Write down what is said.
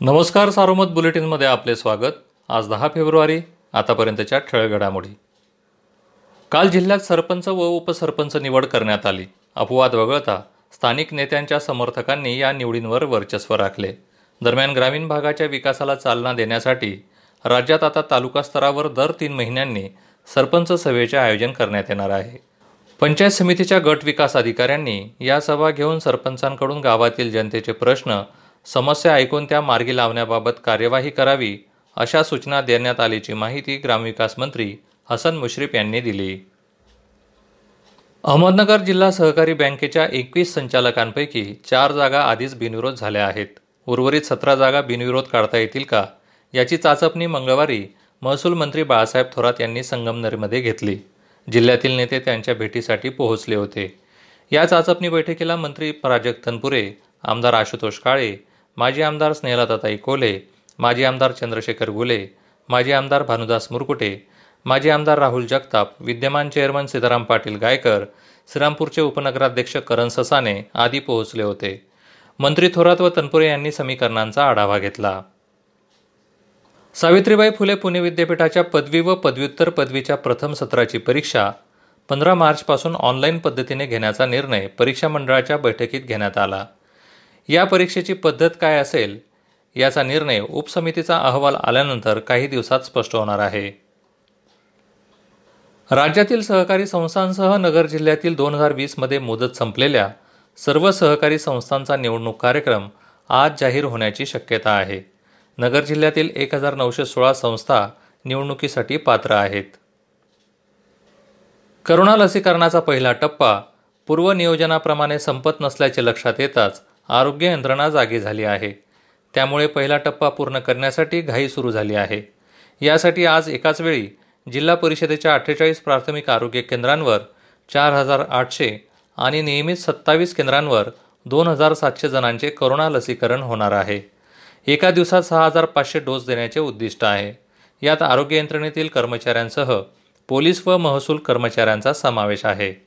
नमस्कार सारोमत बुलेटिनमध्ये आपले स्वागत. आज दहा फेब्रुवारी आतापर्यंतच्या ठळक घडामोडी काल जिल्ह्यात सरपंच व उपसरपंच निवड करण्यात आली. अपवाद वगळता स्थानिक नेत्यांच्या समर्थकांनी या निवडींवर वर्चस्व राखले. दरम्यान ग्रामीण भागाच्या विकासाला चालना देण्यासाठी राज्यात आता तालुका स्तरावर दर तीन महिन्यांनी सरपंच सभेचे आयोजन करण्यात येणार आहे. पंचायत समितीच्या गट विकास अधिकाऱ्यांनी या सभा घेऊन सरपंचांकडून गावातील जनतेचे प्रश्न समस्या ऐकून त्या मार्गी लावण्याबाबत कार्यवाही करावी अशा सूचना देण्यात आल्याची माहिती ग्रामविकास मंत्री हसन मुश्रीफ यांनी दिली. अहमदनगर जिल्हा सहकारी बँकेच्या एकवीस संचालकांपैकी चार जागा आधीच बिनविरोध झाल्या आहेत. उर्वरित सतरा जागा बिनविरोध काढता येतील का? याची चाचपणी मंगळवारी महसूल मंत्री बाळासाहेब थोरात यांनी संगमनेरमध्ये घेतली. जिल्ह्यातील नेते त्यांच्या भेटीसाठी पोहोचले होते. या चाचपणी बैठकीला मंत्री प्राजक्त तनपुरे आमदार आशुतोष काळे माजी आमदार स्नेहलताताई कोले माजी आमदार चंद्रशेखर गुले माजी आमदार भानुदास मुरकुटे माजी आमदार राहुल जगताप विद्यमान चेअरमन सीताराम पाटील गायकर श्रीरामपूरचे उपनगराध्यक्ष करण ससाने आदी पोहोचले होते. मंत्री थोरात व तनपुरे यांनी समीकरणांचा आढावा घेतला. सावित्रीबाई फुले पुणे विद्यापीठाच्या पदवी व पदव्युत्तर पदवीच्या प्रथम सत्राची परीक्षा पंधरा मार्चपासून ऑनलाईन पद्धतीने घेण्याचा निर्णय परीक्षा मंडळाच्या बैठकीत घेण्यात आला. या परीक्षेची पद्धत काय असेल याचा निर्णय उपसमितीचा अहवाल आल्यानंतर काही दिवसात स्पष्ट होणार आहे. राज्यातील सहकारी संस्थांसह नगर जिल्ह्यातील दोन हजार वीसमध्ये मुदत संपलेल्या सर्व सहकारी संस्थांचा निवडणूक कार्यक्रम आज जाहीर होण्याची शक्यता आहे. नगर जिल्ह्यातील एक हजार नऊशे सोळा संस्था निवडणुकीसाठी पात्र आहेत. करोना लसीकरणाचा पहिला टप्पा पूर्व नियोजनाप्रमाणे संपत नसल्याचे लक्षात येताच आरोग्य यंत्रणा जागी झाली आहे. त्यामुळे पहिला टप्पा पूर्ण करण्यासाठी घाई सुरू झाली आहे. यासाठी आज एकाच वेळी जिल्हा परिषदेच्या अठ्ठेचाळीस प्राथमिक आरोग्य केंद्रांवर चार हजार आठशे आणि नियमित सत्तावीस केंद्रांवर दोन हजार सातशे जणांचे करोना लसीकरण होणार आहे. एका दिवसात सहा हजार पाचशे डोस देण्याचे उद्दिष्ट आहे. यात आरोग्य यंत्रणेतील कर्मचाऱ्यांसह पोलीस व महसूल कर्मचाऱ्यांचा समावेश आहे.